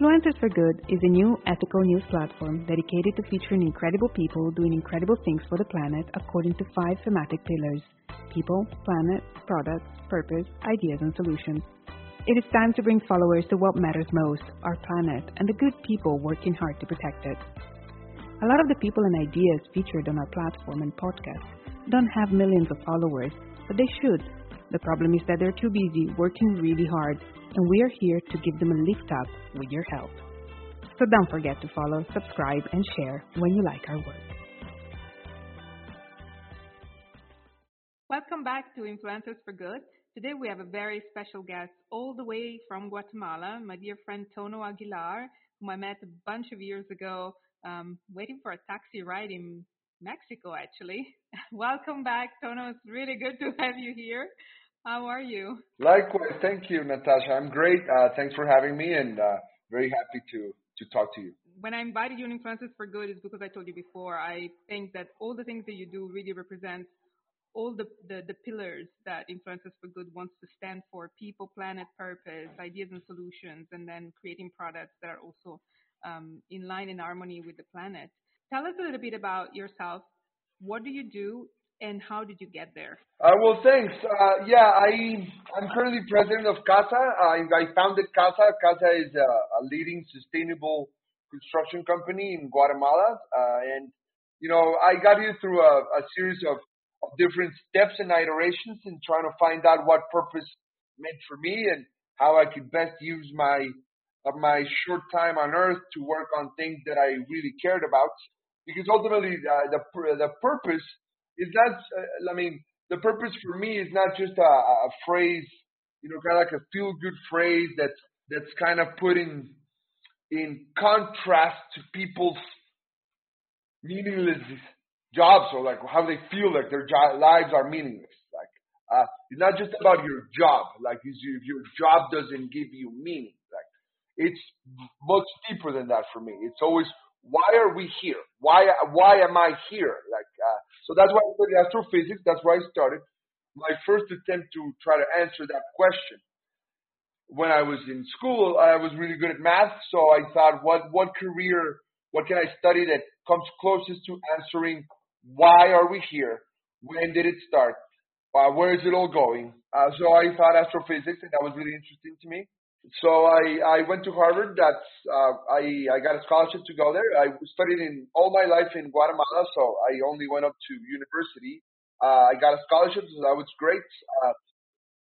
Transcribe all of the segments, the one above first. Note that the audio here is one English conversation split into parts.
Influencers for Good is a new ethical news platform dedicated to featuring incredible people doing incredible things for the planet according to five thematic pillars people, planet, products, purpose, ideas, and solutions. It is time to bring followers to what matters most our planet and the good people working hard to protect it. A lot of the people and ideas featured on our platform and podcast don't have millions of followers, but they should. The problem is that they're too busy working really hard, and we are here to give them a lift up with your help. So don't forget to follow, subscribe, and share when you like our work. Welcome back to Influencers for Good. Today we have a very special guest all the way from Guatemala, my dear friend Tono Aguilar, whom I met a bunch of years ago, um, waiting for a taxi ride in Mexico, actually. Welcome back, Tono. It's really good to have you here. How are you? Likewise. Thank you, Natasha. I'm great. Uh, thanks for having me and uh, very happy to, to talk to you. When I invited you in Influencers for Good, is because I told you before, I think that all the things that you do really represent all the, the, the, pillars that Influencers for Good wants to stand for people, planet, purpose, ideas and solutions, and then creating products that are also um, in line and harmony with the planet. Tell us a little bit about yourself. What do you do and how did you get there? Uh, well, thanks. Uh, yeah, I, I'm currently president of CASSA. I, I founded CASSA. CASSA is a, a leading sustainable construction company in Guatemala. Uh, and, you know, I got here through a, a series of of different steps and iterations in trying to find out what purpose meant for me and how I could best use my my short time on earth to work on things that I really cared about. Because ultimately, uh, the the purpose is not. Uh, I mean, the purpose for me is not just a, a phrase, you know, kind of like a feel good phrase that's that's kind of put in in contrast to people's meaningless jobs or like how they feel like their jo- lives are meaningless. Like uh, it's not just about your job. Like if your job doesn't give you meaning, like it's much deeper than that for me. It's always why are we here? Why why am I here? Like uh, so that's why I studied astrophysics. That's where I started. My first attempt to try to answer that question. When I was in school, I was really good at math, so I thought, what what career, what can I study that comes closest to answering why are we here? When did it start? Uh, where is it all going? Uh, so I thought astrophysics, and that was really interesting to me. So I, I went to Harvard. That's uh, I, I got a scholarship to go there. I studied in all my life in Guatemala, so I only went up to university. Uh, I got a scholarship, so that was great, uh,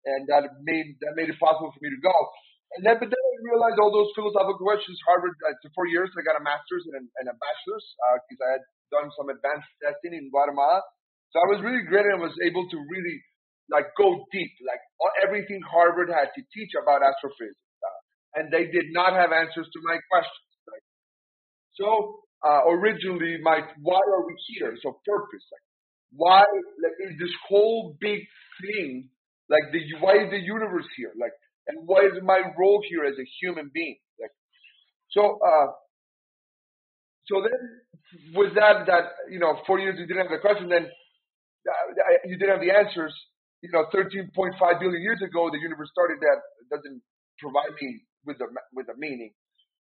and that made that made it possible for me to go. And then, but then I realized all those philosophical questions. Harvard, uh, for four years, I got a master's and, and a bachelor's because uh, I had done some advanced testing in Guatemala. So I was really great and was able to really like go deep, like everything Harvard had to teach about astrophysics. And they did not have answers to my questions. Like, so uh, originally, my why are we here? So purpose, like why like is this whole big thing like the why is the universe here? Like and what is my role here as a human being? Like so uh so then with that, that, you know, four years you didn't have the question, then uh, you didn't have the answers. You know, 13.5 billion years ago, the universe started that doesn't provide me with the with a meaning.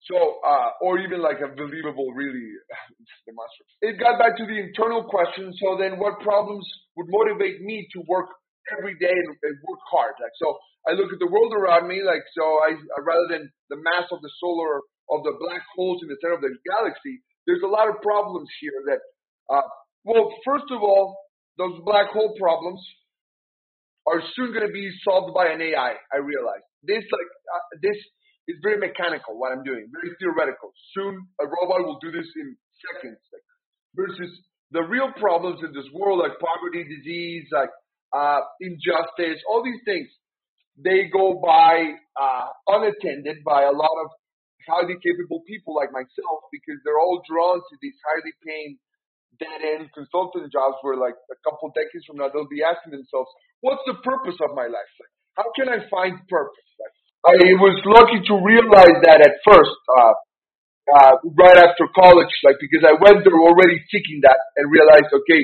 So, uh, or even like a believable, really. It got back to the internal question. So then what problems would motivate me to work every day and, and work hard? Like, so I look at the world around me, like, so I, rather than the mass of the solar, of the black holes in the center of the galaxy, there's a lot of problems here that, uh, well, first of all, those black hole problems are soon going to be solved by an AI. I realize this, like uh, this, is very mechanical. What I'm doing, very theoretical. Soon, a robot will do this in seconds. Like, versus the real problems in this world, like poverty, disease, like uh, injustice, all these things, they go by uh, unattended by a lot of highly capable people like myself because they're all drawn to these highly paying dead end consultant jobs where like a couple decades from now they'll be asking themselves, what's the purpose of my life? Like, how can I find purpose? Like, I was lucky to realize that at first, uh, uh, right after college, like because I went there already seeking that and realized, okay,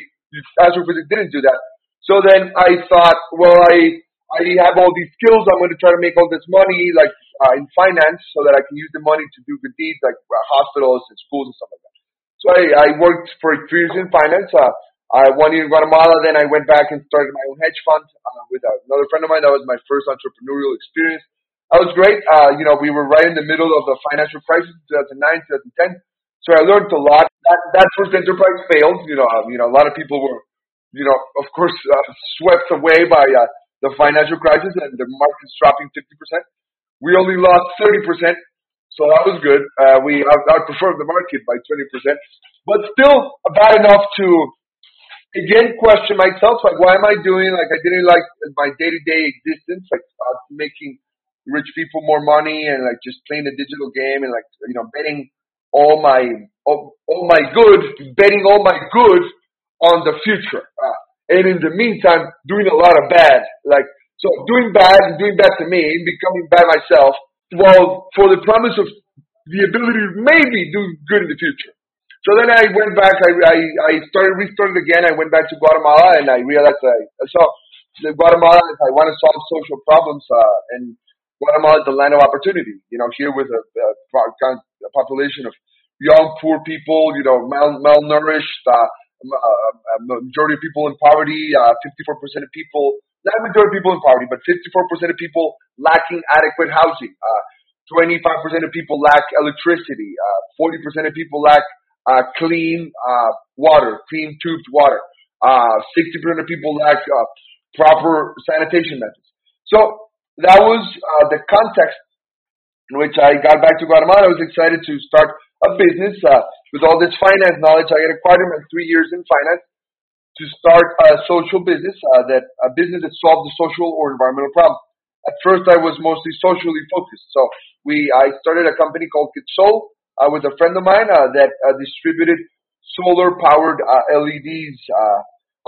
astrophysics didn't do that. So then I thought, well, I I have all these skills. I'm going to try to make all this money. Like uh, in finance so that I can use the money to do good deeds like uh, hospitals and schools and stuff like that. So I, I worked for three years in finance. Uh, I one year in Guatemala, then I went back and started my own hedge fund uh, with another friend of mine. That was my first entrepreneurial experience. That was great. Uh, you know, we were right in the middle of the financial crisis, 2009, 2010. So I learned a lot. That, that first enterprise failed. You know, um, you know, a lot of people were, you know, of course, uh, swept away by uh, the financial crisis and the market's dropping 50%. We only lost 30%, so that was good. Uh, we outperformed the market by 20%, but still bad enough to again question myself, like, why am I doing, like, I didn't like my day-to-day existence, like, uh, making rich people more money and, like, just playing the digital game and, like, you know, betting all my, all, all my good, betting all my good on the future. Uh, and in the meantime, doing a lot of bad. Like, so doing bad and doing bad to me and becoming bad myself, while for the promise of the ability to maybe do good in the future. So then I went back, I, I, I started, restarted again, I went back to Guatemala and I realized I, I saw Guatemala, if I want to solve social problems, uh, and Guatemala the land of opportunity, you know, here with a, a, a population of young, poor people, you know, mal, malnourished, uh, uh, uh, majority of people in poverty, uh, 54% of people, not majority of people in poverty, but 54% of people lacking adequate housing. Uh, 25% of people lack electricity. Uh, 40% of people lack uh, clean uh, water, clean tubed water. Uh, 60% of people lack uh, proper sanitation methods. So that was uh, the context in which I got back to Guatemala. I was excited to start a business. Uh, with all this finance knowledge, I had acquired in three years in finance to start a social business, uh, that a business that solved the social or environmental problem. At first, I was mostly socially focused. So we, I started a company called Kitsol uh, with a friend of mine uh, that uh, distributed solar-powered uh, LEDs. Uh,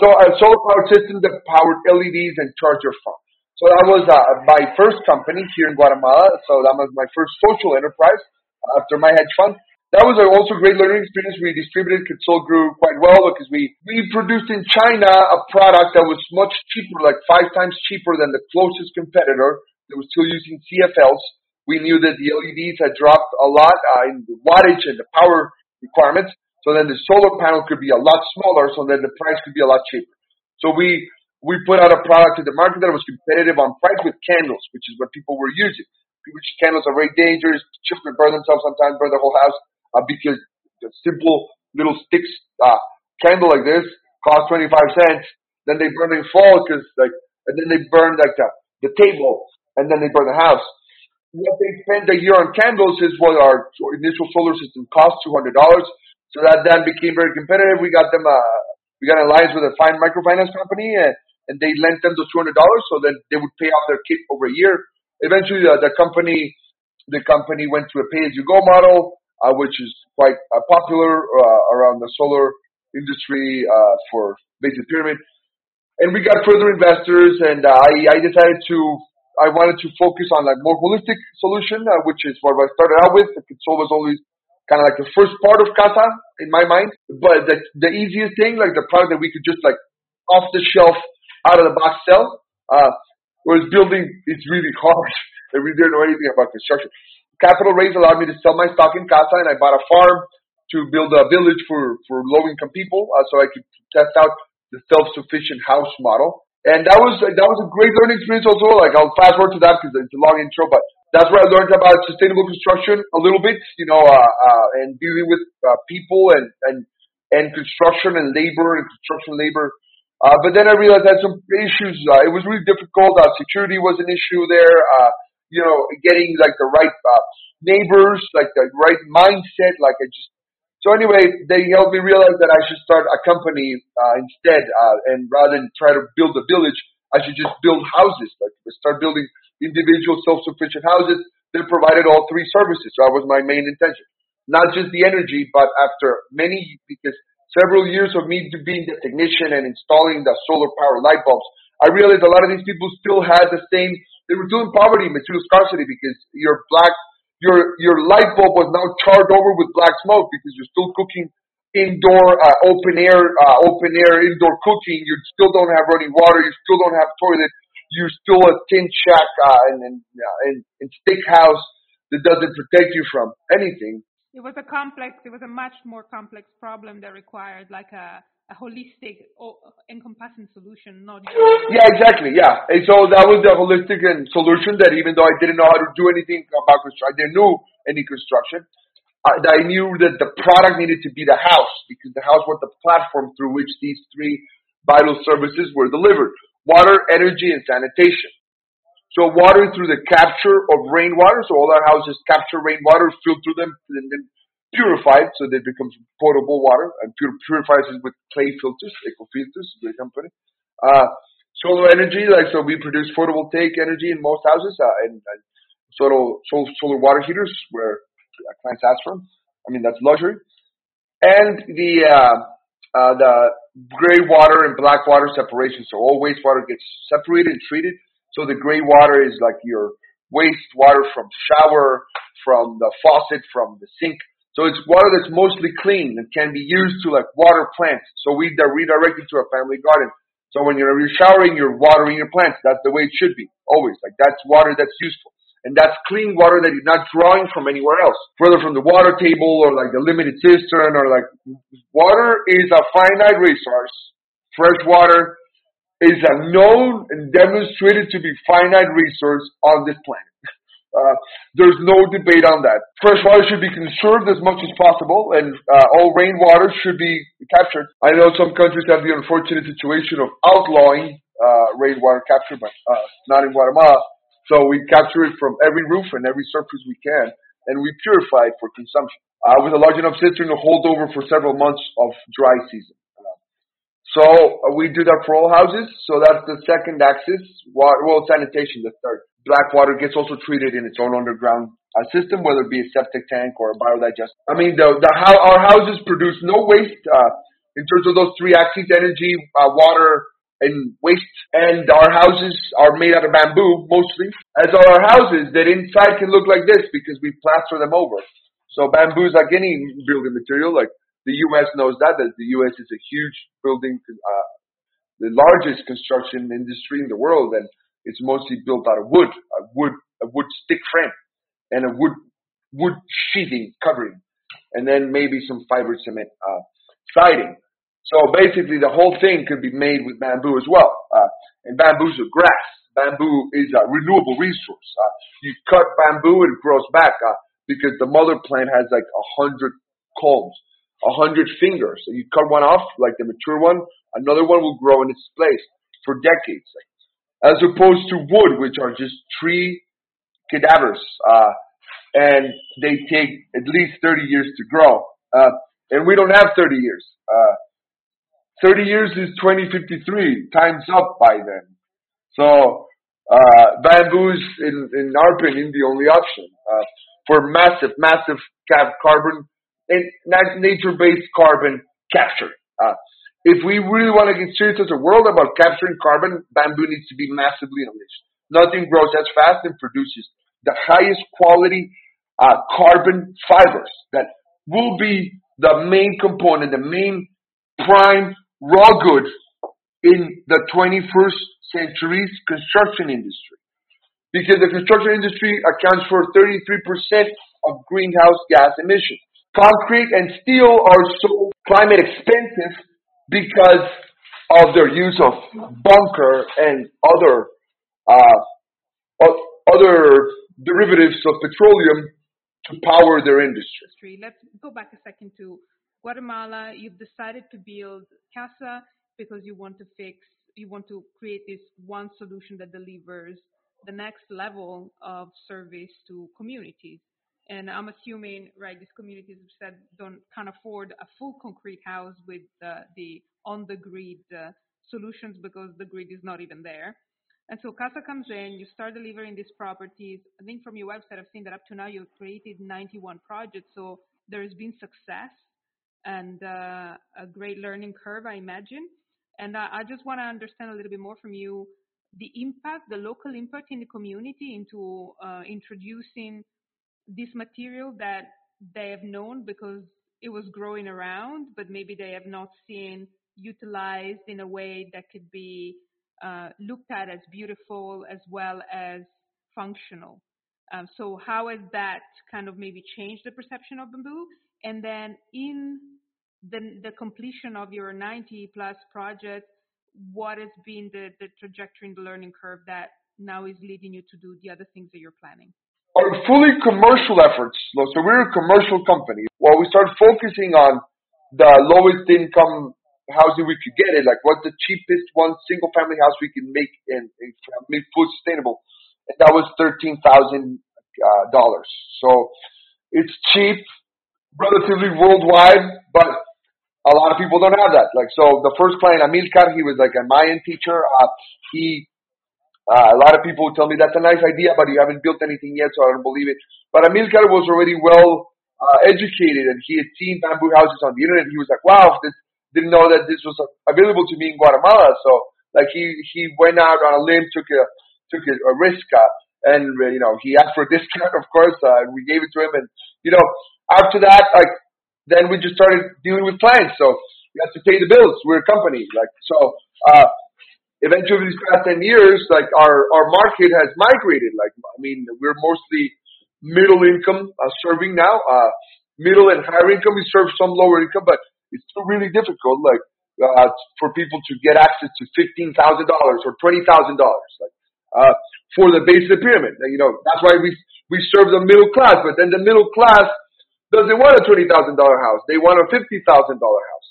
so a solar-powered system that powered LEDs and charge your phone. So that was uh, my first company here in Guatemala. So that was my first social enterprise after my hedge fund that was also a great learning experience. We distributed Kitsol grew quite well because we, we produced in China a product that was much cheaper, like five times cheaper than the closest competitor that was still using CFLs. We knew that the LEDs had dropped a lot uh, in the wattage and the power requirements. So then the solar panel could be a lot smaller, so then the price could be a lot cheaper. So we, we put out a product to the market that was competitive on price with candles, which is what people were using. Which candles are very dangerous. Children burn themselves sometimes, burn their whole house uh, because a simple little sticks uh, candle like this cost 25 cents. Then they burn in fall because like, and then they burn like the, the table and then they burn the house. What they spend a year on candles is what our initial solar system cost, $200. So that then became very competitive. We got them, uh, we got an alliance with a fine microfinance company and, and they lent them the $200 so that they would pay off their kit over a year. Eventually the, the company, the company went to a pay as you go model uh, which is quite uh, popular uh, around the solar industry uh, for basic pyramid. And we got further investors, and uh, I, I decided to I wanted to focus on like more holistic solution, uh, which is what I started out with. Kitsol was always kind of like the first part of CASSA in my mind, but the the easiest thing, like the product that we could just like off the shelf, out of the box sell. Uh, whereas building, it's really hard, and we didn't know anything about construction capital raise allowed me to sell my stock in Casa, and I bought a farm to build a village for for low income people, uh, so I could test out the self sufficient house model. And that was that was a great learning experience also. Like I'll fast forward to that because it's a long intro, but that's where I learned about sustainable construction a little bit, you know, uh, uh, and dealing with uh, people and and and construction and labor and construction labor. Uh, but then I realized I had some issues. Uh, it was really difficult. Uh, security was an issue there. Uh, you know, getting like the right uh, neighbors, like the right mindset, like I just. So anyway, they helped me realize that I should start a company uh, instead, uh, and rather than try to build a village, I should just build houses, like start building individual self-sufficient houses that provided all three services. So that was my main intention, not just the energy, but after many because several years of me being the technician and installing the solar power light bulbs, I realized a lot of these people still had the same they were doing poverty, material scarcity, because your black, your your light bulb was now charred over with black smoke because you're still cooking indoor, uh, open air, uh, open air indoor cooking. You still don't have running water. You still don't have toilet. you're still a tin shack uh, and and, uh, and and stick house that doesn't protect you from anything. It was a complex. It was a much more complex problem that required like a a holistic, encompassing solution, not. Yeah, exactly. Yeah, and so that was the holistic and solution that even though I didn't know how to do anything about construction, I didn't know any construction. I, I knew that the product needed to be the house because the house was the platform through which these three vital services were delivered: water, energy, and sanitation. So water through the capture of rainwater. So all our houses capture rainwater, filter them, and then purified so they become potable water and pur- purifies it with clay filters, eco filters, great company. Uh, solar energy, like so we produce photovoltaic energy in most houses uh, and, and solar, solar, solar water heaters where clients ask for them. I mean, that's luxury. And the, uh, uh, the gray water and black water separation. So all wastewater gets separated and treated. So the gray water is like your wastewater from shower, from the faucet, from the sink. So it's water that's mostly clean and can be used to like water plants. So we redirect it to a family garden. So when you're showering, you're watering your plants. That's the way it should be. Always. Like that's water that's useful. And that's clean water that you're not drawing from anywhere else. Further from the water table or like the limited cistern or like water is a finite resource. Fresh water is a known and demonstrated to be finite resource on this planet. Uh, there's no debate on that. Fresh water should be conserved as much as possible, and uh, all rainwater should be captured. I know some countries have the unfortunate situation of outlawing uh, rainwater capture, but uh, not in Guatemala. So we capture it from every roof and every surface we can, and we purify it for consumption uh, with a large enough cistern to hold over for several months of dry season. So uh, we do that for all houses. So that's the second axis. Water, well, sanitation, the third. Black water gets also treated in its own underground uh, system, whether it be a septic tank or a biodigester. I mean, the, the how our houses produce no waste uh, in terms of those three axes: energy, uh, water, and waste. And our houses are made out of bamboo mostly, as are our houses. That inside can look like this because we plaster them over. So bamboo is like any building material, like the U.S. knows that, that the U.S. is a huge building, uh, the largest construction industry in the world, and it's mostly built out of wood, a wood, a wood stick frame, and a wood, wood sheathing covering, and then maybe some fiber cement uh, siding. So basically, the whole thing could be made with bamboo as well. Uh, and bamboo's a grass. Bamboo is a renewable resource. Uh, you cut bamboo, it grows back uh, because the mother plant has like a hundred culms a hundred fingers. So you cut one off, like the mature one, another one will grow in its place for decades. As opposed to wood, which are just tree cadavers, uh, and they take at least 30 years to grow. Uh, and we don't have 30 years. Uh, 30 years is 2053. Time's up by then. So, uh, bamboo is, in, in our opinion, the only option, uh, for massive, massive carbon and nature-based carbon capture. Uh, if we really want to get serious as a world about capturing carbon, bamboo needs to be massively unleashed. Nothing grows as fast and produces the highest quality uh, carbon fibers that will be the main component, the main prime raw goods in the 21st century's construction industry. Because the construction industry accounts for 33% of greenhouse gas emissions concrete and steel are so climate expensive because of their use of bunker and other uh, other derivatives of petroleum to power their industry. Let's go back a second to Guatemala. You've decided to build CASSA because you want to fix, you want to create this one solution that delivers the next level of service to communities. And I'm assuming, right, these communities have said don't can't afford a full concrete house with uh, the on the grid uh, solutions because the grid is not even there. And so CASSA comes in, you start delivering these properties. I think from your website, I've seen that up to now you've created 91 projects. So there has been success and uh, a great learning curve, I imagine. And I, I just want to understand a little bit more from you the impact, the local impact in the community into uh, introducing this material that they have known because it was growing around, but maybe they have not seen utilized in a way that could be uh, looked at as beautiful as well as functional. Um, so how has that kind of maybe changed the perception of bamboo? And then in the, the completion of your 90 plus project, what has been the, the trajectory and the learning curve that now is leading you to do the other things that you're planning? Our fully commercial efforts, so we're a commercial company. While we started focusing on the lowest income housing we could get it, like what's the cheapest one single family house we can make and, and make food sustainable. And that was thirteen thousand uh, dollars. So it's cheap, relatively worldwide, but a lot of people don't have that. Like so, the first client Amilcar, he was like a Mayan teacher. Uh, he uh, a lot of people tell me that's a nice idea, but you haven't built anything yet, so I don't believe it. But Amilcar was already well uh, educated, and he had seen bamboo houses on the internet. He was like, "Wow, this didn't know that this was available to me in Guatemala. So like he he went out on a limb, took a took a, a risk, uh, and uh, you know he asked for a discount, of course, uh, and we gave it to him. And you know after that, like then we just started dealing with clients. So we have to pay the bills. We're a company, like so. uh Eventually, these past ten years, like our our market has migrated. Like I mean, we're mostly middle income uh, serving now. Uh, middle and higher income, we serve some lower income, but it's still really difficult, like, uh, for people to get access to $15,000 or $20,000, like, uh, for the base of the pyramid. You know, that's why we, we serve the middle class, but then the middle class doesn't want a $20,000 house. They want a $50,000 house.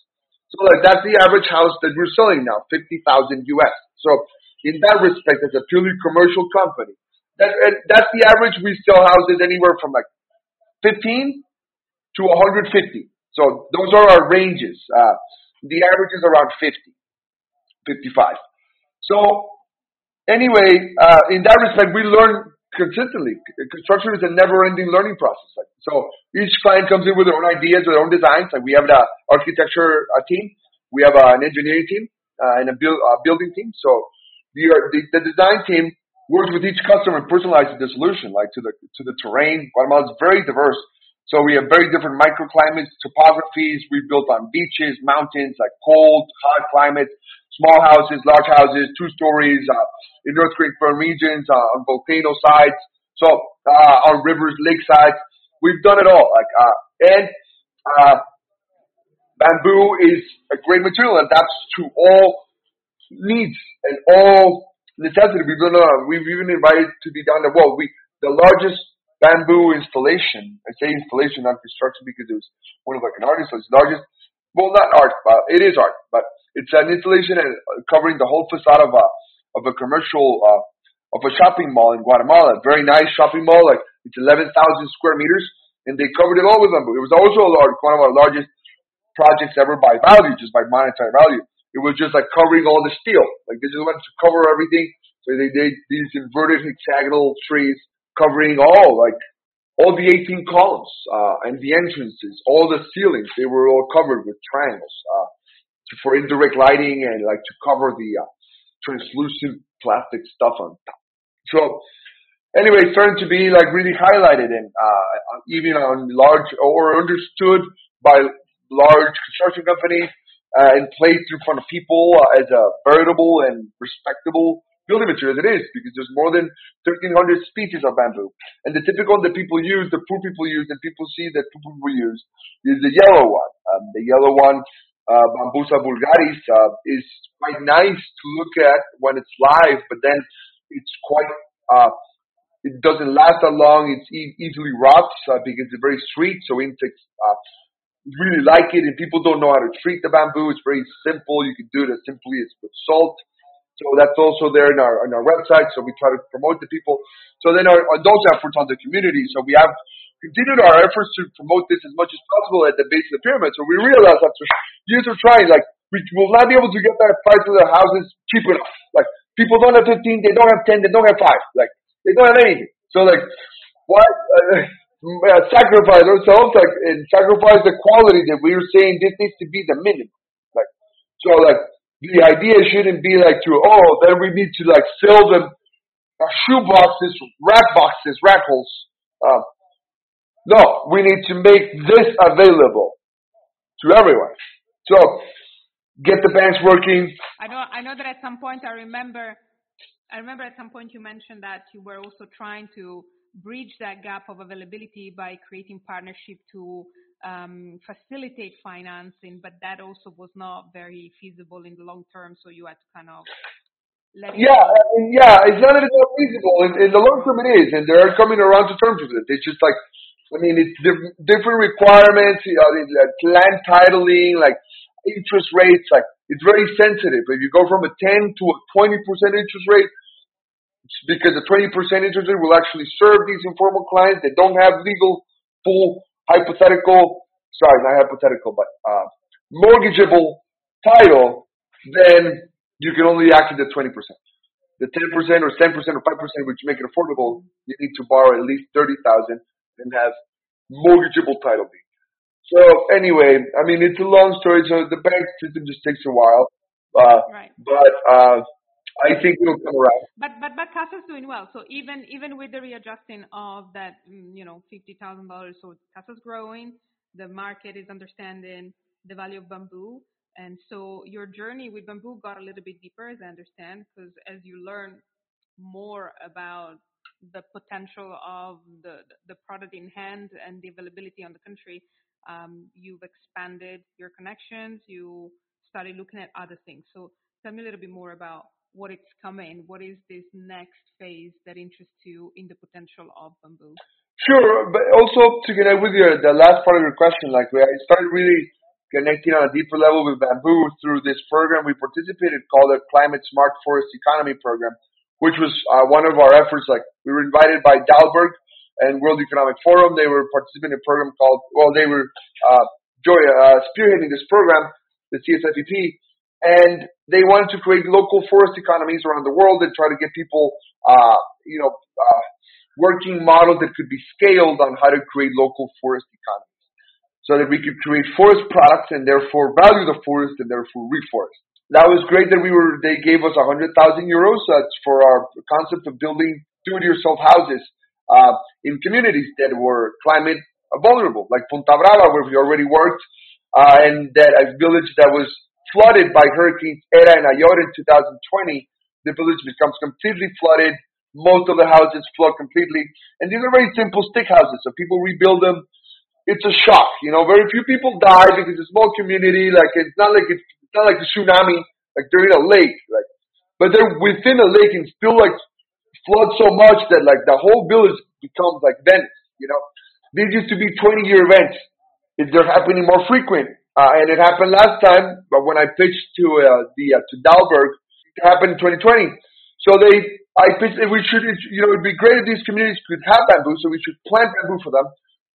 So like, that's the average house that we're selling now, 50,000 US. So in that respect, it's a purely commercial company, that, that's the average. We sell houses anywhere from like 15 to 150. So those are our ranges. Uh, the average is around 50, 55. So anyway, uh, in that respect, we learn consistently. Construction is a never-ending learning process. Like, so each client comes in with their own ideas, their own designs. Like we have an architecture uh, team, we have uh, an engineering team, uh, and a build, uh, building team. So the, the, the design team works with each customer and personalizes the solution, like to the to the terrain. Guatemala is very diverse. So we have very different microclimates, topographies. We built on beaches, mountains, like cold, hot climates, small houses, large houses, two stories, uh, in earthquake prone regions, uh, on volcano sites, So, uh, on rivers, lake sides. We've done it all. Like, uh, and, uh, bamboo is a great material and adapts to all needs and all necessity. We've done, uh, we've even invited to be down the wall. We, the largest bamboo installation. I say installation, not construction, because it was one of like an artist. So it's largest, well, not art, but it is art, but it's an installation covering the whole facade of a of a commercial uh, of a shopping mall in Guatemala. Very nice shopping mall, like it's 11,000 square meters, and they covered it all with bamboo. It was also a large, one of our largest projects ever by value, just by monetary value. It was just like covering all the steel. Like they just wanted to cover everything. So they did these inverted hexagonal trees covering all, like, all the 18 columns, uh, and the entrances, all the ceilings, they were all covered with triangles, uh, for indirect lighting and like to cover the, uh, translucent plastic stuff on top. So, anyway, it's starting to be like really highlighted and, uh, even on large or understood by large construction companies, uh, and placed in front of people uh, as a veritable and respectable building materials. It is because there's more than 1,300 species of bamboo, and the typical that people use, the poor people use, and people see that poor people use, is the yellow one. Um, the yellow one, uh, Bambusa vulgaris, uh, is quite nice to look at when it's live, but then it's quite. Uh, it doesn't last that long. It's e- easily rots uh, because it's very sweet, so insects uh, really like it, and people don't know how to treat the bamboo. It's very simple. You can do it as simply as with salt. So that's also there in our on our website. So we try to promote the people. So then our, on those efforts on the community. So we have continued our efforts to promote this as much as possible at the base of the pyramid. So we realized after years of trying, like we will not be able to get that price of the houses cheap enough. Like people don't have 15, they don't have 10, they don't have five. Like they don't have anything. So like why uh, uh, sacrifice ourselves like and sacrifice the quality that we were saying this needs to be the minimum. Like so like the idea shouldn't be like to oh then we need to like fill them shoe boxes, rack boxes, rack holes. Uh, no, we need to make this available to everyone. So get the banks working. I know. I know that at some point I remember. I remember at some point you mentioned that you were also trying to bridge that gap of availability by creating partnership to um, facilitate financing, but that also was not very feasible in the long term. So you had to kind of let it Yeah, go. I mean, yeah, it's not that it's not feasible. In, in the long term, it is, and they're coming around to terms with it. It's just like, I mean, it's diff- different requirements, you know, like land titling, like interest rates, like it's very sensitive. If you go from a 10 to a 20% interest rate, because the 20% interest rate will actually serve these informal clients that don't have legal, full, hypothetical, sorry, not hypothetical, but uh, mortgageable title, then you can only access the 20%. The 10% or 10% or 5% which make it affordable, you need to borrow at least 30000 and have mortgageable title deed. So anyway, I mean, it's a long story. So the bank system just takes a while. Uh, Right. but, uh, I think it'll come around. But but but CASSA's doing well. So even even with the readjusting of that, mm, you know, fifty thousand dollars, so CASSA's growing. The market is understanding the value of bamboo, and so your journey with bamboo got a little bit deeper, as I understand, because as you learn more about the potential of the the product in hand and the availability on the country, um, you've expanded your connections. You started looking at other things. So tell me a little bit more about what it's coming. What is this next phase that interests you in the potential of bamboo? Sure, but also to connect with your the last part of your question, like I started really connecting on a deeper level with bamboo through this program we participated called the Climate Smart Forest Economy Program, which was uh, one of our efforts. Like we were invited by Dalberg and World Economic Forum. They were participating in a program called well, they were uh, joy, uh, spearheading this program, the CSFEP, and they wanted to create local forest economies around the world and try to get people, uh, you know, uh, working models that could be scaled on how to create local forest economies so that we could create forest products and therefore value the forest and therefore reforest. That was great that we were, they gave us a hundred thousand euros. That's for our concept of building do-it-yourself houses, uh, in communities that were climate vulnerable, like Punta Brava, where we already worked, uh, and that a village that was flooded by hurricanes Eta and Iota in 2020, the village becomes completely flooded. Most of the houses flood completely. And these are very simple stick houses. So people rebuild them. It's a shock. You know, very few people die because it's a small community. Like it's not like it's, it's not like a tsunami. Like they're in a lake. Like, but they're within a lake and still like flood so much that like the whole village becomes like Venice. You know, these used to be 20 year events. They're happening more frequent. Uh, and it happened last time, but when I pitched to uh, the uh, to Dalberg, it happened in 2020. So they, I pitched, we should, you know, it'd be great if these communities could have bamboo, so we should plant bamboo for them,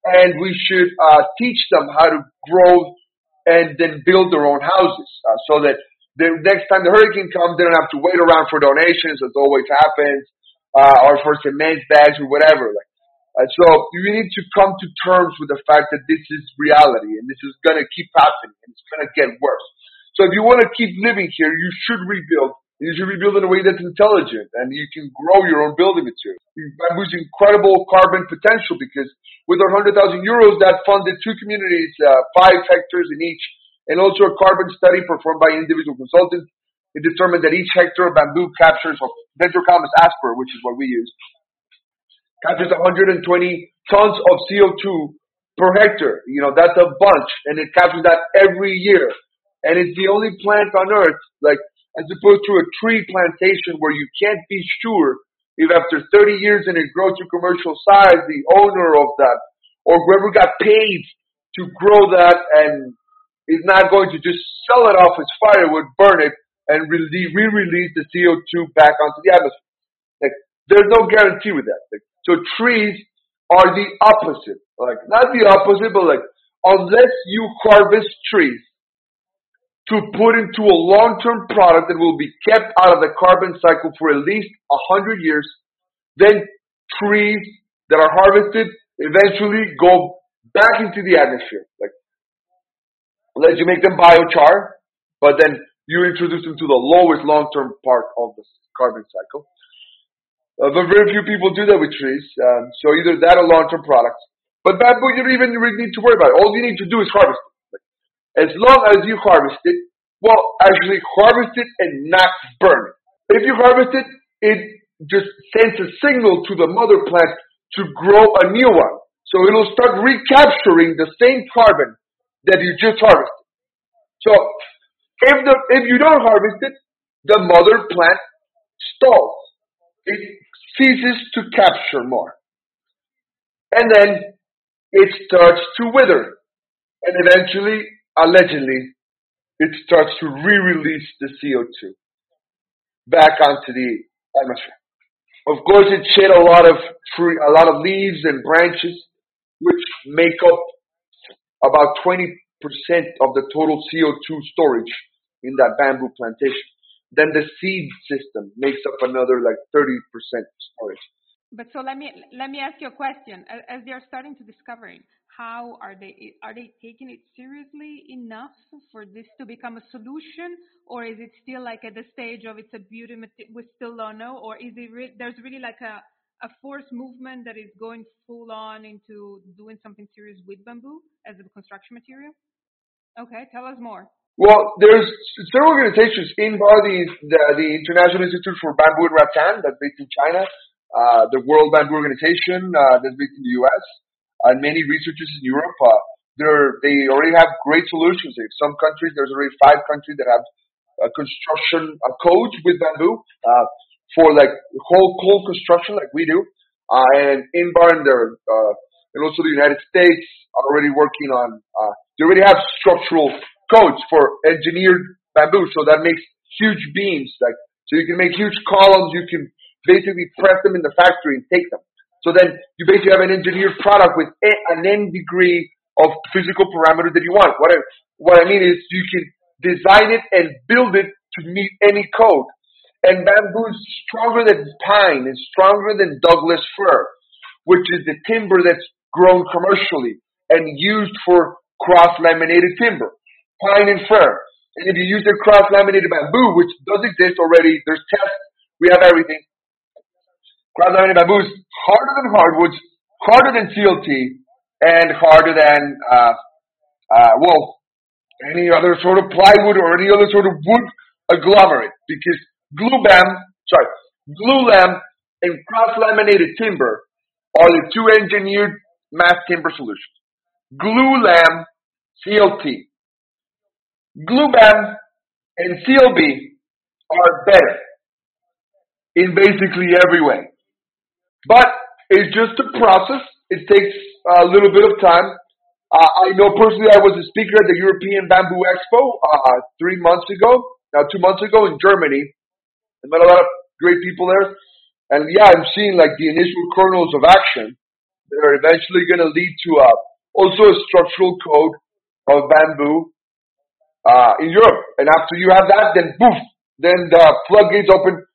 and we should uh, teach them how to grow and then build their own houses, uh, so that the next time the hurricane comes, they don't have to wait around for donations, as always happens, uh, or for cement bags or whatever. Like, uh, so you need to come to terms with the fact that this is reality and this is going to keep happening and it's going to get worse. So if you want to keep living here, you should rebuild. And you should rebuild in a way that's intelligent and you can grow your own building material. Bamboo's incredible carbon potential because with our 100,000 euros, that funded two communities, uh, five hectares in each, and also a carbon study performed by individual consultants. It determined that each hectare of bamboo captures, or Dendrocalamus asper, which is what we use, captures 120 tons of CO2 per hectare. You know, that's a bunch, and it captures that every year. And it's the only plant on earth, like, as opposed to a tree plantation where you can't be sure if after 30 years and it grows to commercial size, the owner of that, or whoever got paid to grow that and is not going to just sell it off as firewood, burn it, and re- re-release the CO2 back onto the atmosphere. Like, there's no guarantee with that. Like, so trees are the opposite. Like, not the opposite, but like, unless you harvest trees to put into a long-term product that will be kept out of the carbon cycle for at least a hundred years, then trees that are harvested eventually go back into the atmosphere. Like, unless you make them biochar, but then you introduce them to the lowest long-term part of the carbon cycle. Uh, but very few people do that with trees. Um, so either that or long-term products. But bamboo, you don't even really need to worry about it. All you need to do is harvest it. As long as you harvest it, Well, actually harvest it and not burn it. If you harvest it, it just sends a signal to the mother plant to grow a new one. So it'll start recapturing the same carbon that you just harvested. So if the if you don't harvest it, the mother plant stalls. It ceases to capture more. And then it starts to wither. And eventually, allegedly, it starts to re-release the CO2 back onto the atmosphere. Of course, it shed a lot of tree, a lot of leaves and branches, which make up about 20% of the total CO2 storage in that bamboo plantation. Then the seed system makes up another like 30% storage. But so let me let me ask you a question. As, they are starting to discovering, how are they are they taking it seriously enough for this to become a solution, or is it still like at the stage of it's a beauty we still don't know, or is it re- there's really like a a force movement that is going full on into doing something serious with bamboo as a construction material? Okay, tell us more. Well, there's several organizations in the, the, the International Institute for Bamboo and Rattan that's based in China, uh, the World Bamboo Organization uh, that's based in the U.S., and many researchers in Europe. Uh, they already have great solutions. In some countries, there's already five countries that have uh, construction uh, codes with bamboo uh, for like whole cold construction, like we do. Uh, and INBAR and their uh, and also the United States are already working on. They already have structural codes for engineered bamboo, so that makes huge beams. Like so, you can make huge columns. You can basically press them in the factory and take them. So then you basically have an engineered product with an n degree of physical parameters that you want. What I what I mean is you can design it and build it to meet any code. And bamboo is stronger than pine, and stronger than Douglas fir, which is the timber that's grown commercially and used for cross-laminated timber pine and fir. And if you use the cross-laminated bamboo, which does exist already, there's tests, we have everything. Cross-laminated bamboo is harder than hardwoods, harder than CLT, and harder than, uh, uh, well, any other sort of plywood or any other sort of wood agglomerate because glubam, sorry, glulam and cross-laminated timber are the two engineered mass timber solutions. Glulam, CLT Glubam and CLB are better in basically every way. But it's just a process. It takes a little bit of time. Uh, I know personally I was a speaker at the European Bamboo Expo uh, three months ago, now two months ago in Germany. I met a lot of great people there. And yeah, I'm seeing like the initial kernels of action that are eventually going to lead to a, also a structural code of bamboo uh, in Europe. And after you have that, then poof, then the floodgates open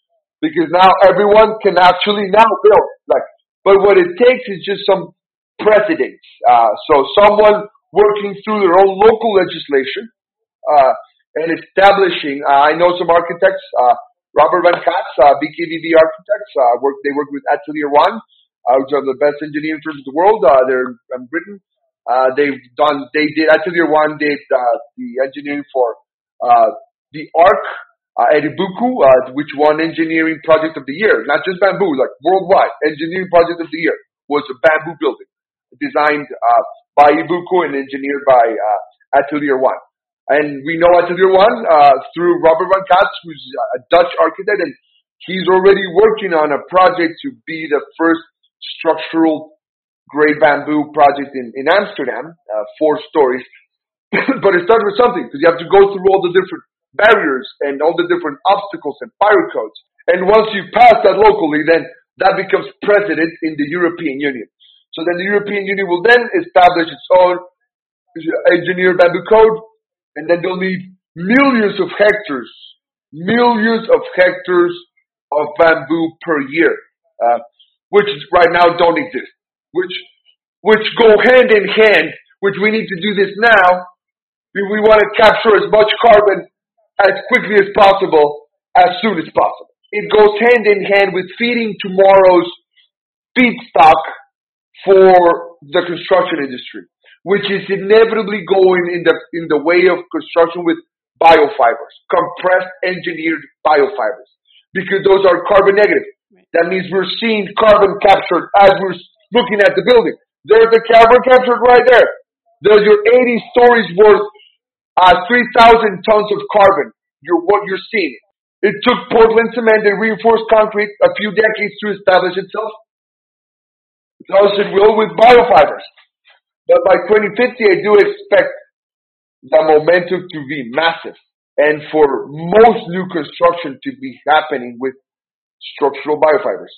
because now everyone can actually now build. Like, but what it takes is just some precedents. Uh, so someone working through their own local legislation uh, and establishing. Uh, I know some architects. Uh, Robert Van Katz, uh, BKVB Architects, uh, work. They work with Atelier One, uh, which are the best engineering firms in the world. Uh, they're in Britain. Uh, they've done, they did, Atelier One did, uh, the engineering for, uh, the Arc, uh, at Ibuku, uh, which won engineering project of the year, not just bamboo, like worldwide, engineering project of the year was a bamboo building designed, uh, by Ibuku and engineered by, uh, Atelier One. And we know Atelier One, uh, through Robert Van Katz, who's a Dutch architect, and he's already working on a project to be the first structural great bamboo project in, in Amsterdam, uh, four stories. but it starts with something because you have to go through all the different barriers and all the different obstacles and fire codes. And once you pass that locally, then that becomes precedent in the European Union. So then the European Union will then establish its own engineered bamboo code, and then they'll need millions of hectares, millions of hectares of bamboo per year, uh, which right now don't exist which which go hand in hand, which we need to do this now. We, we want to capture as much carbon as quickly as possible, as soon as possible. It goes hand in hand with feeding tomorrow's feedstock for the construction industry, which is inevitably going in the in the way of construction with biofibers, compressed engineered biofibers, because those are carbon negative. That means we're seeing carbon captured as we're looking at the building. There's the carbon captured right there. There's your 80 stories worth, uh, 3,000 tons of carbon. You're what you're seeing. It took Portland cement and reinforced concrete a few decades to establish itself. Thus it will with biofibers. But by 2050, I do expect the momentum to be massive and for most new construction to be happening with structural biofibers.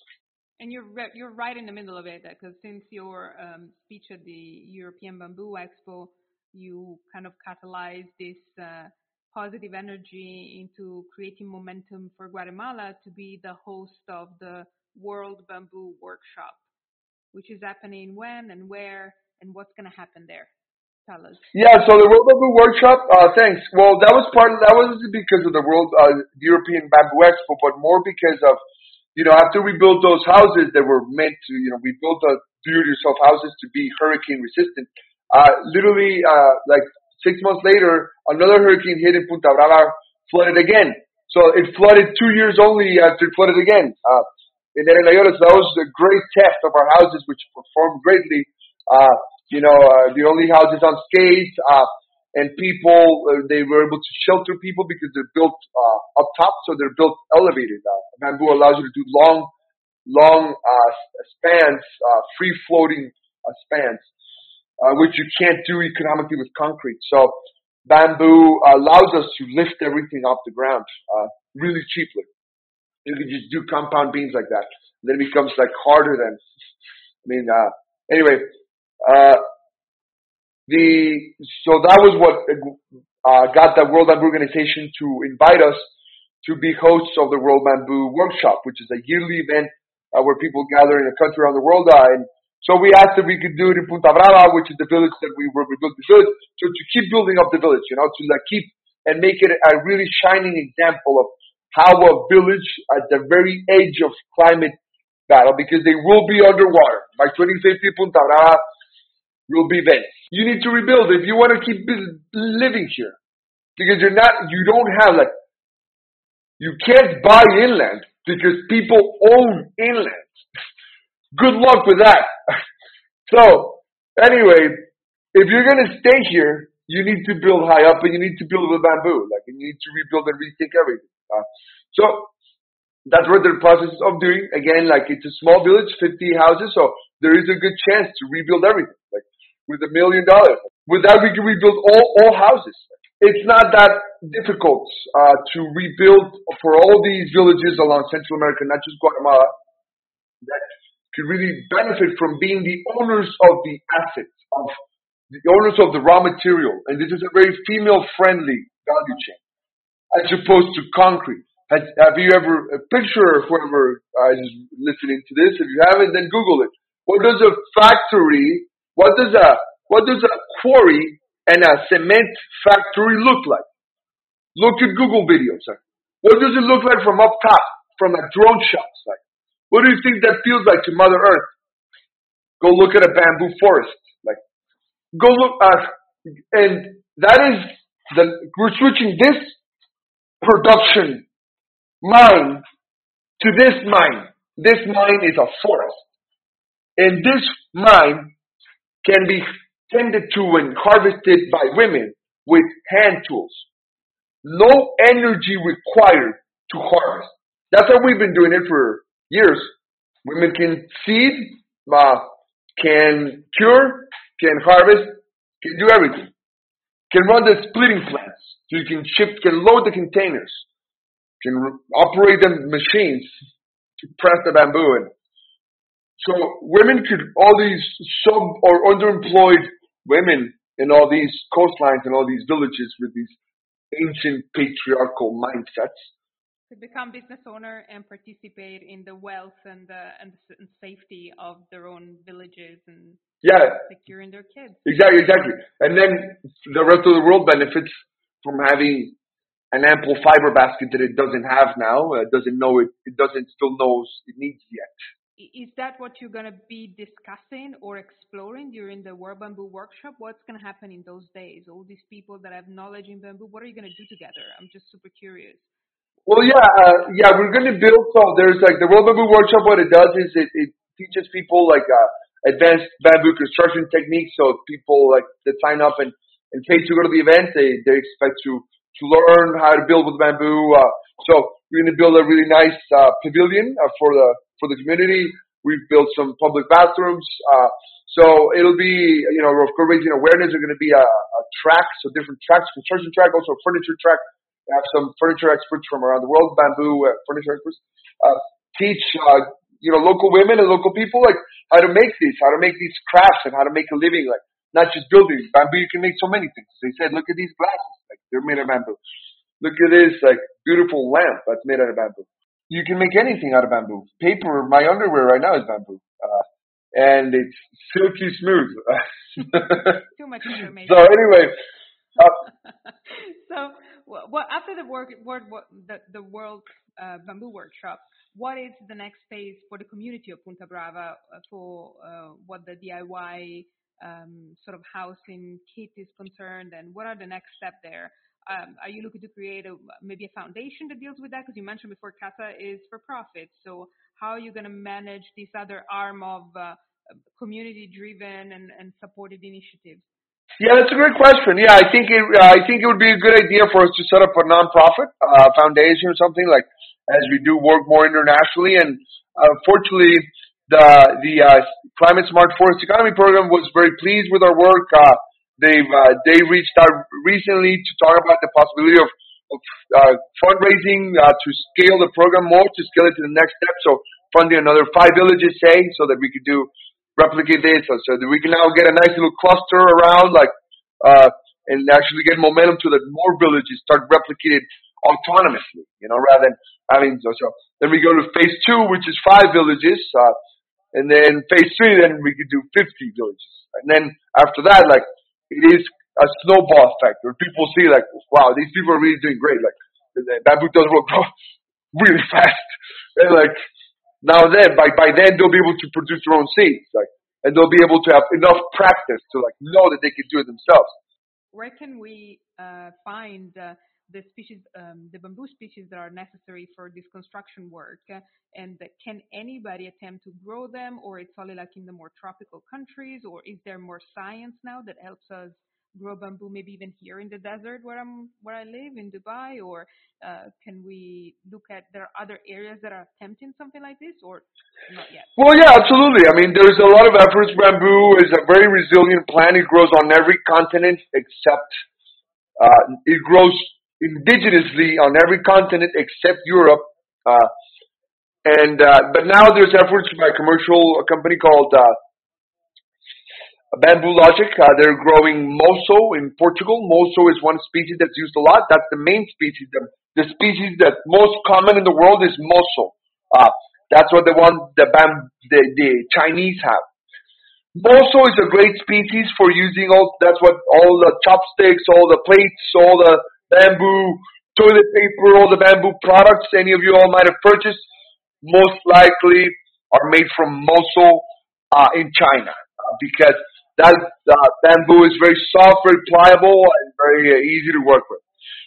And you're re- you're right in the middle of it because since your um, speech at the European Bamboo Expo, you kind of catalyzed this uh, positive energy into creating momentum for Guatemala to be the host of the World Bamboo Workshop, which is happening when and where and what's going to happen there. Tell us. Yeah, so the World Bamboo Workshop, uh, thanks. Well, that was part of, that was because of the World, uh, European Bamboo Expo, but more because of, you know, after we built those houses that were meant to, you know, we built the do-it-yourself houses to be hurricane resistant. Uh, literally, uh, like six months later, another hurricane hit in Punta Brava, flooded again. So it flooded two years only after it flooded again. Uh, in so that was a great test of our houses, which performed greatly. Uh, you know, uh, the only houses unscathed, uh, and people, uh, they were able to shelter people because they're built, uh, up top, so they're built elevated. Uh, bamboo allows you to do long, long, uh, spans, uh, free floating, uh, spans, uh, which you can't do economically with concrete. So bamboo allows us to lift everything off the ground, uh, really cheaply. You can just do compound beams like that. then it becomes like harder than, I mean, uh, anyway, uh, the so that was what uh, got the World Bamboo Organization to invite us to be hosts of the World Bamboo Workshop, which is a yearly event uh, where people gather in a country around the world. Uh, and so we asked if we could do it in Punta Brava, which is the village that we were we built the village. So to keep building up the village, you know, to like keep and make it a really shining example of how a village at the very edge of climate battle, because they will be underwater by 2050. Punta Brava will be Venice. You need to rebuild if you want to keep living here. Because you're not, you don't have like, you can't buy inland because people own inland. Good luck with that. so, anyway, if you're gonna stay here, you need to build high up and you need to build with bamboo. Like, you need to rebuild and rethink everything. Uh, so, that's what the process of doing. Again, like it's a small village, 50 houses, so there is a good chance to rebuild everything. With a million dollars. With that, we can rebuild all, all houses. It's not that difficult uh, to rebuild for all these villages along Central America, not just Guatemala, that could really benefit from being the owners of the assets, of the owners of the raw material. And this is a very female-friendly value chain, as opposed to concrete. Has, have you ever, a picture, of whoever uh, is listening to this, if you haven't, then Google it. What does a factory what does a what does a quarry and a cement factory look like? Look at Google videos. What does it look like from up top, from a drone shot? Like, what do you think that feels like to Mother Earth? Go look at a bamboo forest. Like, go look at, and that is the we're switching this production mine to this mine. This mine is a forest, and this mine can be tended to and harvested by women with hand tools. No energy required to harvest. That's how we've been doing it for years. Women can seed, uh, can cure, can harvest, can do everything. Can run the splitting plants. So you can ship, can load the containers, can operate the machines to press the bamboo and so women could, all these sub or underemployed women in all these coastlines and all these villages with these ancient patriarchal mindsets. Could become business owner and participate in the wealth and the and, the, and safety of their own villages and yeah. securing their kids. Exactly exactly. And then the rest of the world benefits from having an ample fiber basket that it doesn't have now uh, doesn't know it it doesn't still knows it needs yet is that what you're going to be discussing or exploring during the World Bamboo Workshop? What's going to happen in those days? All these people that have knowledge in bamboo, what are you going to do together? I'm just super curious. Well, yeah, uh, yeah, we're going to build. So there's like the World Bamboo Workshop. What it does is it, it teaches people like uh, advanced bamboo construction techniques. So people like that sign up and and pay to go to the event, they they expect to to learn how to build with bamboo. Uh, so we're going to build a really nice uh, pavilion uh, for the for the community. We've built some public bathrooms. Uh, so it'll be, you know, course, raising awareness. There's going to be a, a track, so different tracks, construction track, also a furniture track. We have some furniture experts from around the world, bamboo uh, furniture experts, uh, teach, uh, you know, local women and local people like how to make these, how to make these crafts and how to make a living, like not just building. Bamboo, you can make so many things. They said, look at these glasses, like they're made of bamboo. Look at this, like beautiful lamp that's made out of bamboo you can make anything out of bamboo. Paper, my underwear right now is bamboo. Uh, and it's silky smooth. Too much information. So anyway, uh, so well, after the work, word, the, the World uh, Bamboo Workshop, what is the next phase for the community of Punta Brava uh, for uh, what the DIY um, sort of housing kit is concerned, and what are the next step there? Um, are you looking to create a, maybe a foundation that deals with that? Because you mentioned before CASSA is for profit. So how are you going to manage this other arm of uh, community-driven and, and supported initiatives? Yeah, that's a great question. Yeah, I think it, uh, I think it would be a good idea for us to set up a nonprofit uh, foundation or something like as we do work more internationally. And uh, fortunately, the the uh, Climate Smart Forest Economy Program was very pleased with our work. Uh, They've uh, they reached out recently to talk about the possibility of, of uh, fundraising uh, to scale the program more, to scale it to the next step. So funding another five villages, say, so that we could do replicate this, so, so that we can now get a nice little cluster around, like, uh, and actually get momentum to that more villages start replicated autonomously, you know, rather than having so. so. Then we go to phase two, which is five villages, uh, and then phase three, then we could do 50 villages, and then after that, like it is a snowball effect where people see like, wow, these people are really doing great. Like bamboo does grow really fast, and like now then by by then they'll be able to produce their own seeds, like, and they'll be able to have enough practice to like know that they can do it themselves. Where can we uh, find uh, the species, um, the bamboo species that are necessary for this construction work? And can anybody attempt to grow them, or it's only like in the more tropical countries, or is there more science now that helps us grow bamboo, maybe even here in the desert where I'm, where I live in Dubai, or uh, can we look at there are other areas that are attempting something like this, or not yet? Well, yeah, absolutely. I mean, there's a lot of efforts. Bamboo is a very resilient plant. It grows on every continent except uh, it grows indigenously on every continent except Europe. Uh, and uh, but now there's efforts by a commercial company called uh, Bamboo Logic. Uh, they're growing moso in Portugal. Moso is one species that's used a lot. That's the main species. The, the species that's most common in the world is moso. Uh, that's what the one the bam the, the Chinese have. Moso is a great species for using all. That's what all the chopsticks, all the plates, all the bamboo toilet paper, all the bamboo products any of you all might have purchased most likely are made from moso uh, in China uh, because that uh, bamboo is very soft, very pliable, and very uh, easy to work with.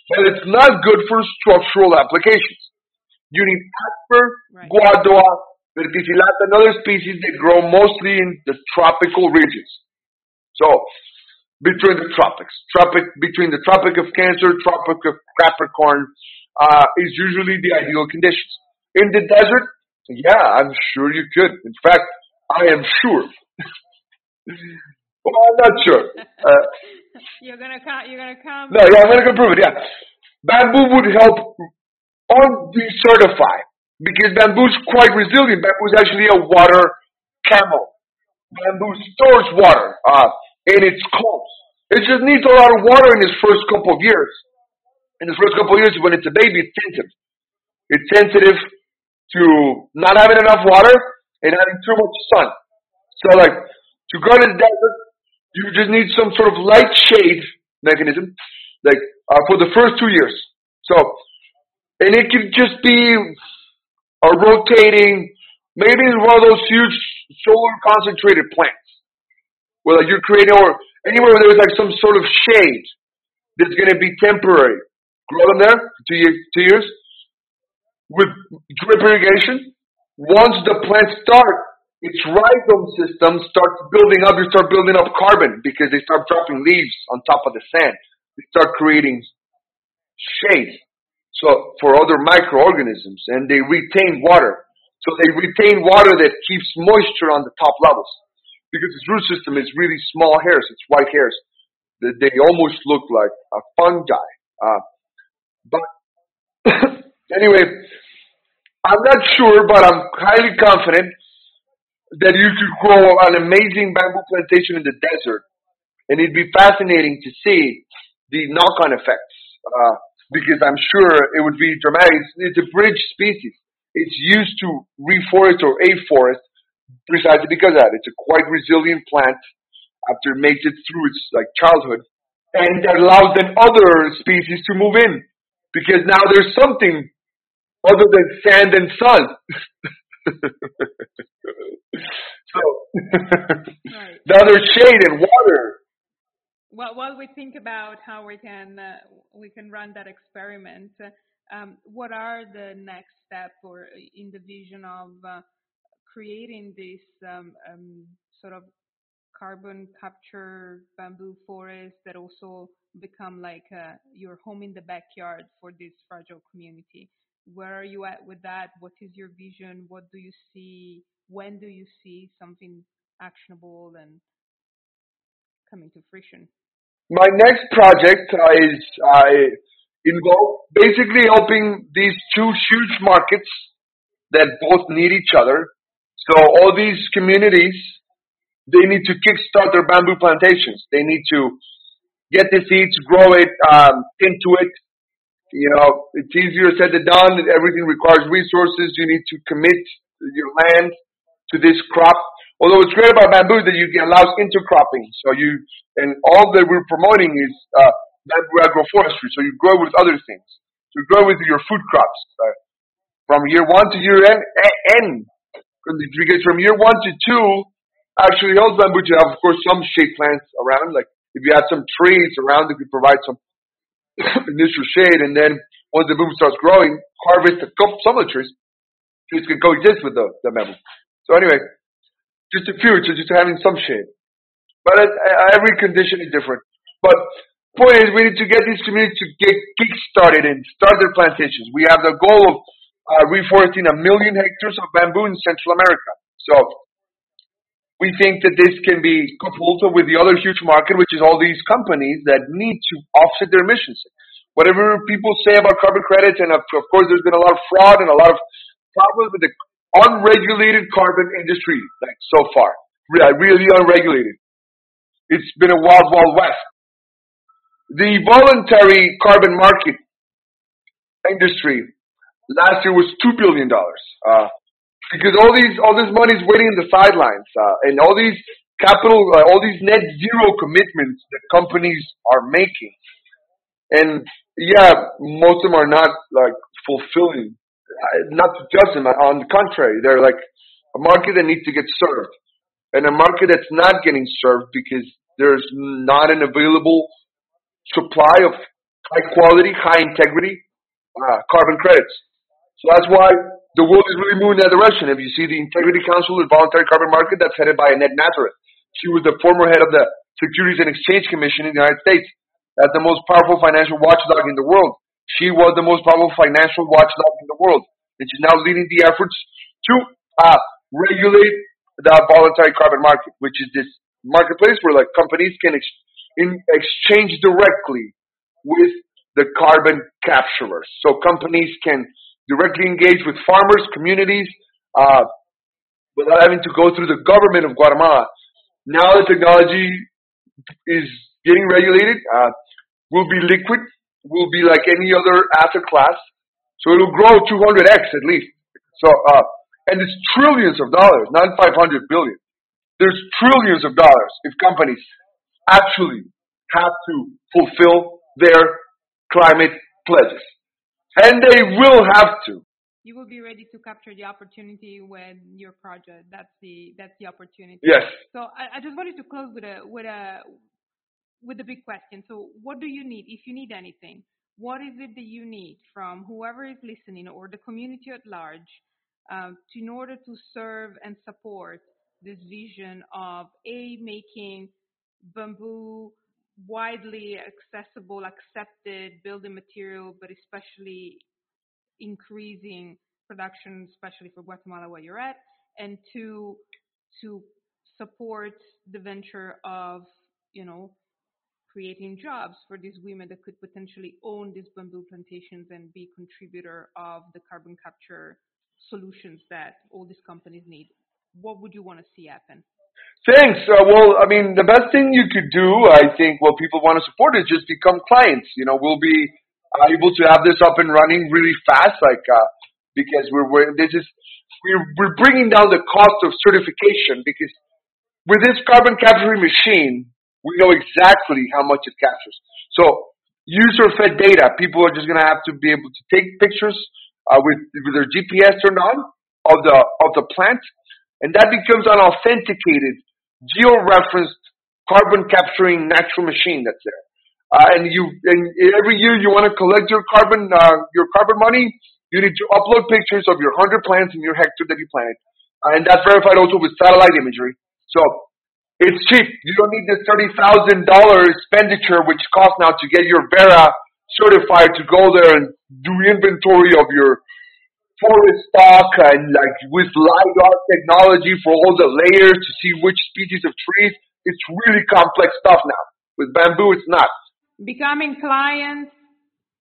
But it's not good for structural applications. You need asper, right. guadua, verticillata, and other species that grow mostly in the tropical regions. So, between the tropics, tropic between the Tropic of Cancer, Tropic of Capricorn, uh, is usually the ideal conditions. In the desert, yeah, I'm sure you could. In fact, I am sure. well, I'm not sure. Uh, you're gonna come. You're gonna come. No, yeah, I'm gonna prove it. Yeah, bamboo would help on decertify because bamboo is quite resilient. Bamboo is actually a water camel. Bamboo stores water uh, in its culms. It just needs a lot of water in its first couple of years. In its first couple of years, when it's a baby, it's sensitive. It's sensitive to not having enough water and having too much sun. So like to grow to the desert, you just need some sort of light shade mechanism, like uh, for the first two years. So, and it could just be a rotating Maybe one of those huge solar concentrated plants where like you're creating or anywhere where there's like some sort of shade that's going to be temporary. Grow them there for two years, two years with drip irrigation. Once the plants start, its rhizome system starts building up. You start building up carbon because they start dropping leaves on top of the sand. They start creating shade. So for other microorganisms and they retain water. So they retain water that keeps moisture on the top levels because its root system is really small hairs. It's white hairs. They almost look like a fungi. Uh, but anyway, I'm not sure, but I'm highly confident that you could grow an amazing bamboo plantation in the desert, and it'd be fascinating to see the knock-on effects. Uh, because I'm sure it would be dramatic. It's, it's a bridge species. It's used to reforest or afforest precisely because of that. It's a quite resilient plant after it makes it through its like childhood, and that allows then other species to move in because now there's something other than sand and sun. so right. now there's shade and water well, while we think about how we can uh, we can run that experiment, um, what are the next step or in the vision of uh, creating this um, um, sort of carbon capture bamboo forest that also become like uh, your home in the backyard for this fragile community? Where are you at with that? What is your vision? What do you see? When do you see something actionable and coming to fruition? my next project uh, is uh, involved basically helping these two huge markets that both need each other. So all these communities, they need to kickstart their bamboo plantations. They need to get the seeds, grow it, um, into it. You know, it's easier said than done. Everything requires resources. You need to commit your land to this crop. Although what's great about bamboo that you allows intercropping. So you and all that we're promoting is uh, bamboo agroforestry. So you grow with other things. So you grow with your food crops uh, from year one to year end. end. Because from year one to two, actually bamboo to have, of course, some shade plants around. Like if you have some trees around, it could provide some initial shade, and then once the boom starts growing, harvest a some of the trees. Trees can coexist with the, the bamboo. So anyway, just a few, so just having some shade. But uh, every condition is different. But point is, we need to get these communities to get kick started and start their plantations. We have the goal of uh, reforesting a million hectares of bamboo in Central America. So we think that this can be coupled with the other huge market, which is all these companies that need to offset their emissions. Whatever people say about carbon credits, and of, of course, there's been a lot of fraud and a lot of problems with the unregulated carbon industry, like so far. Really unregulated. It's been a wild, wild west. The voluntary carbon market industry last year was two billion dollars. Uh, because all these, all this money is waiting in the sidelines, uh, and all these capital, uh, all these net zero commitments that companies are making. And yeah, most of them are not like fulfilling not to judge them. On the contrary, they're like a market that needs to get served, and a market that's not getting served because there's not an available supply of high quality, high integrity uh, carbon credits. So that's why the world is really moving in that direction. If you see the Integrity Council of Voluntary Carbon Market, that's headed by Annette Nazareth. She was the former head of the Securities and Exchange Commission in the United States. That's the most powerful financial watchdog in the world. She was the most powerful financial watchdog in the world, and she's now leading the efforts to uh, regulate the voluntary carbon market, which is this marketplace where like companies can ex- in exchange directly with the carbon capturers. So companies can directly engage with farmers, communities, uh, without having to go through the government of Guatemala. Now the technology is getting regulated, uh, will be liquid, will be like any other asset class. So it'll grow 200x at least. So, uh, and it's trillions of dollars, not 500 billion. There's trillions of dollars if companies actually have to fulfill their climate pledges. And they will have to. you will be ready to capture the opportunity when your project that's the that's the opportunity Yes. so I, I just wanted to close with a with a with a big question so what do you need if you need anything what is it that you need from whoever is listening or the community at large um, to, in order to serve and support this vision of a making bamboo widely accessible accepted building material but especially increasing production, especially for Guatemala where you're at, and two, to support the venture of, you know, creating jobs for these women that could potentially own these bamboo plantations and be contributor of the carbon capture solutions that all these companies need. What would you want to see happen? Thanks. Uh, well, I mean, the best thing you could do, I think, what people want to support is just become clients. You know, we'll be able to have this up and running really fast, like uh, because we're, we're this is we're we're bringing down the cost of certification because with this carbon capturing machine, we know exactly how much it captures. So user-fed data, people are just going to have to be able to take pictures uh, with with their GPS turned on of the of the plant, and that becomes an authenticated, geo-referenced carbon capturing natural machine that's there. Uh, and you, and every year you want to collect your carbon, uh, your carbon money, you need to upload pictures of your 100 plants in your hectare that you planted. Uh, and that's verified also with satellite imagery. So it's cheap. You don't need this $30,000 expenditure, which costs now to get your Verra certified to go there and do inventory of your forest stock and like with LiDAR technology for all the layers to see which species of trees. It's really complex stuff now. With bamboo, it's not becoming clients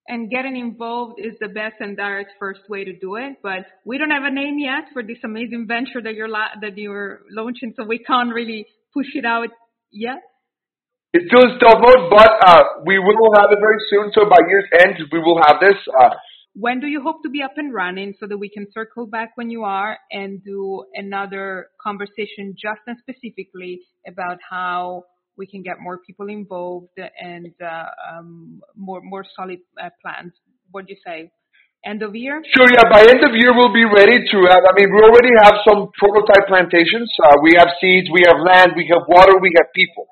and getting involved is the best and direct first way to do it. But we don't have a name yet for this amazing venture that you're la- that you're launching, so we can't really push it out yet. It's still in stealth mode, but uh, we will have it very soon. So by year's end, we will have this. Uh, when do you hope to be up and running so that we can circle back when you are and do another conversation just and specifically about how we can get more people involved and uh, um, more more solid uh, plans. What do you say? End of year? Sure. Yeah. By end of year, we'll be ready to have. I mean, we already have some prototype plantations. Uh, we have seeds, we have land, we have water, we have people.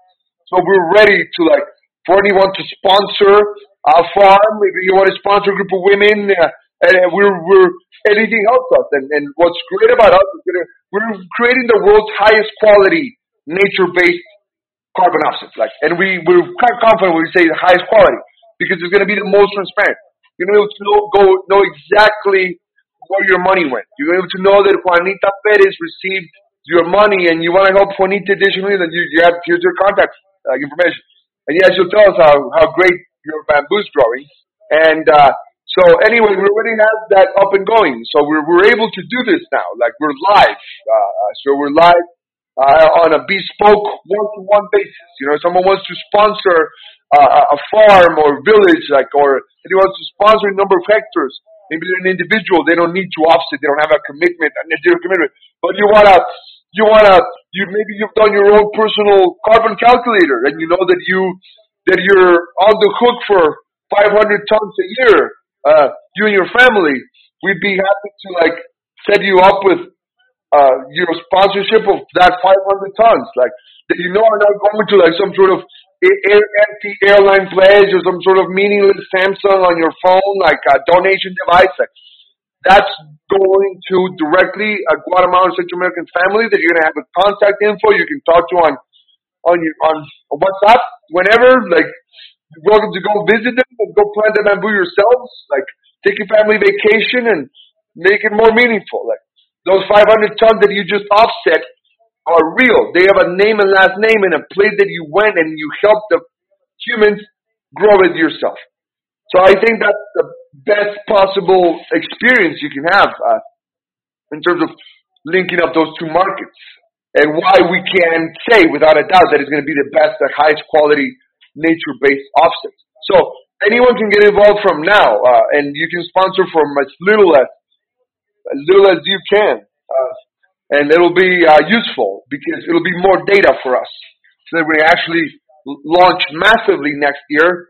So we're ready to like for anyone to sponsor a farm. If you want to sponsor a group of women, uh, and we're we're anything helps us. And and what's great about us is that we're creating the world's highest quality nature-based carbon offsets. Like, and we we're quite confident when we say the highest quality because it's going to be the most transparent. You're going to be able know, go know exactly where your money went. You're going to know that Juanita Perez received your money, and you want to help Juanita additionally, then you, you have here's your contact uh, information. And yes, you'll tell us how how great your bamboo's growing. And uh, so anyway, we already have that up and going. So we're we're able to do this now. Like we're live. Uh, so we're live uh, on a bespoke one-to-one basis. You know, if someone wants to sponsor uh, a farm or village, like, or if he wants to sponsor a number of hectares, maybe they're an individual, they don't need to offset, they don't have a commitment, a zero commitment, but you wanna, you wanna, you maybe you've done your own personal carbon calculator, and you know that you that you're on the hook for 500 tons a year, uh, you and your family. We'd be happy to like set you up with uh, your sponsorship of that 500 tons, like that you know are not going to like some sort of empty airline pledge or some sort of meaningless Samsung on your phone, like a donation device. Like, that's going to directly a Guatemalan Central American family that you're gonna have a contact info you can talk to on on your on WhatsApp whenever. Like, welcome to go visit them and go plant the bamboo yourselves. Like, take your family vacation and make it more meaningful. Like. Those 500 tons that you just offset are real. They have a name and last name and a place that you went and you helped the humans grow it yourself. So I think that's the best possible experience you can have uh, in terms of linking up those two markets and why we can say without a doubt that it's going to be the best, the highest quality nature-based offsets. So anyone can get involved from now, uh, and you can sponsor from as little as as little as you can. Uh, and it'll be uh, useful because it'll be more data for us. So that we actually launch massively next year,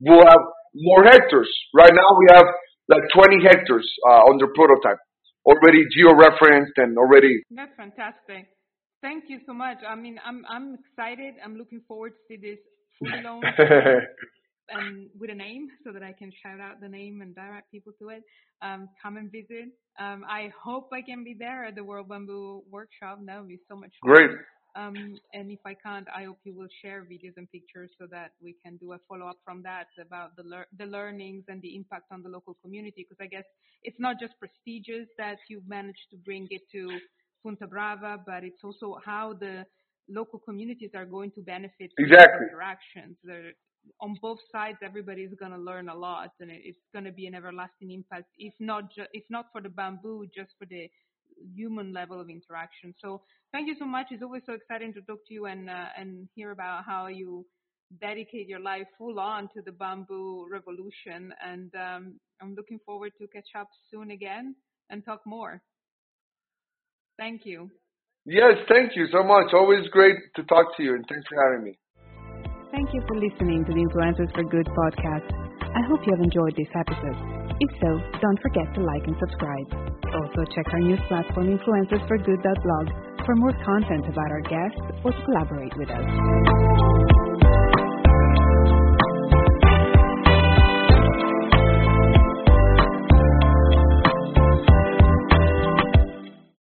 we'll have more hectares. Right now we have like 20 hectares uh, on their prototype, already geo-referenced and already. That's fantastic. Thank you so much. I mean, I'm I'm excited. I'm looking forward to see this fully launched and with a name so that I can shout out the name and direct people to it. Um, come and visit. Um, I hope I can be there at the World Bamboo Workshop. That would be so much fun. Great. Um, and if I can't, I hope you will share videos and pictures so that we can do a follow up from that about the lear- the learnings and the impact on the local community. Because I guess it's not just prestigious that you've managed to bring it to Punta Brava, but it's also how the local communities are going to benefit from exactly. interactions. They're, on both sides, everybody is going to learn a lot, and it's going to be an everlasting impact. If not, ju- if not for the bamboo, just for the human level of interaction. So thank you so much. It's always so exciting to talk to you and uh, and hear about how you dedicate your life full on to the bamboo revolution. And um, I'm looking forward to catch up soon again and talk more. Thank you. Yes, thank you so much. Always great to talk to you, and thanks for having me. Thank you for listening to the Influencers for Good podcast. I hope you have enjoyed this episode. If so, don't forget to like and subscribe. Also, check our news platform influencersforgood.blog for more content about our guests or to collaborate with us.